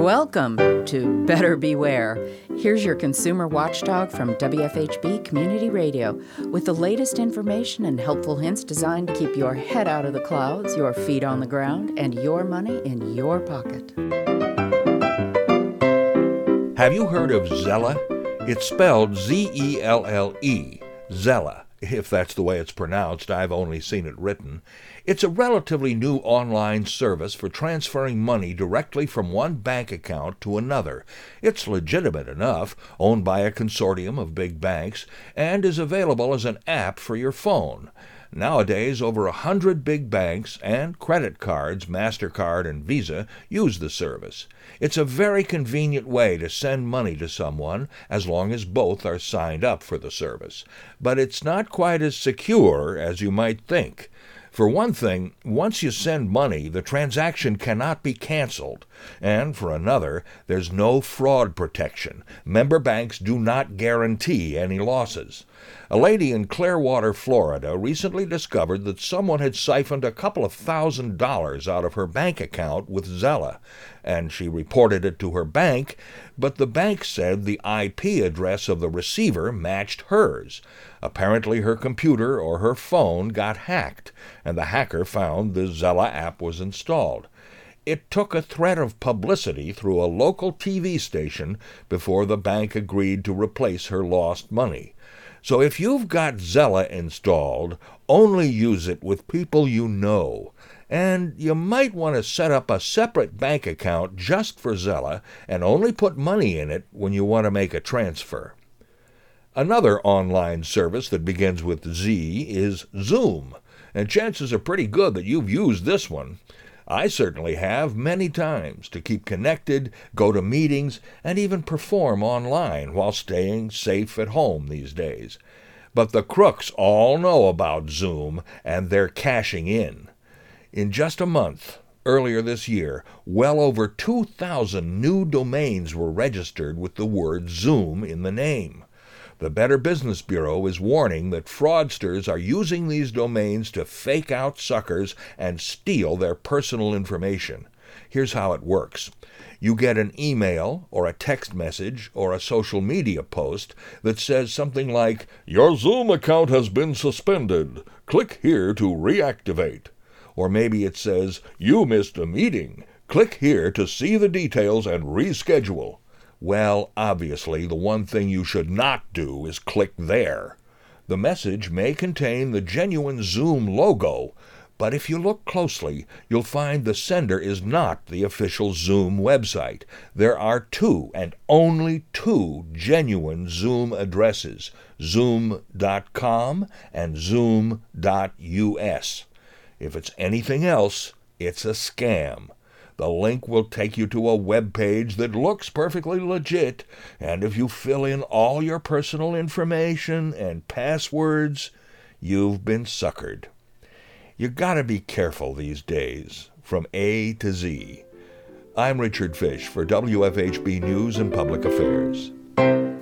Welcome to Better Beware. Here's your consumer watchdog from WFHB Community Radio with the latest information and helpful hints designed to keep your head out of the clouds, your feet on the ground, and your money in your pocket. Have you heard of Zella? It's spelled Z E L L E, Zelle if that's the way it's pronounced, I've only seen it written. It's a relatively new online service for transferring money directly from one bank account to another. It's legitimate enough, owned by a consortium of big banks, and is available as an app for your phone. Nowadays, over a hundred big banks and credit cards, MasterCard and Visa, use the service. It's a very convenient way to send money to someone as long as both are signed up for the service. But it's not quite as secure as you might think. For one thing, once you send money, the transaction cannot be canceled. And for another, there's no fraud protection. Member banks do not guarantee any losses. A lady in Clearwater, Florida, recently discovered that someone had siphoned a couple of thousand dollars out of her bank account with Zella, and she reported it to her bank, but the bank said the IP address of the receiver matched hers. Apparently, her computer or her phone got hacked, and the hacker found the Zella app was installed. It took a threat of publicity through a local TV station before the bank agreed to replace her lost money. So if you've got Zelle installed, only use it with people you know. And you might want to set up a separate bank account just for Zelle and only put money in it when you want to make a transfer. Another online service that begins with Z is Zoom, and chances are pretty good that you've used this one. I certainly have many times to keep connected, go to meetings, and even perform online while staying safe at home these days. But the crooks all know about Zoom, and they're cashing in. In just a month, earlier this year, well over 2,000 new domains were registered with the word Zoom in the name. The Better Business Bureau is warning that fraudsters are using these domains to fake out suckers and steal their personal information. Here's how it works. You get an email or a text message or a social media post that says something like, Your Zoom account has been suspended. Click here to reactivate. Or maybe it says, You missed a meeting. Click here to see the details and reschedule. Well, obviously, the one thing you should not do is click there. The message may contain the genuine Zoom logo, but if you look closely, you'll find the sender is not the official Zoom website. There are two, and only two, genuine Zoom addresses zoom.com and zoom.us. If it's anything else, it's a scam. The link will take you to a web page that looks perfectly legit, and if you fill in all your personal information and passwords, you've been suckered. You gotta be careful these days, from A to Z. I'm Richard Fish for WFHB News and Public Affairs.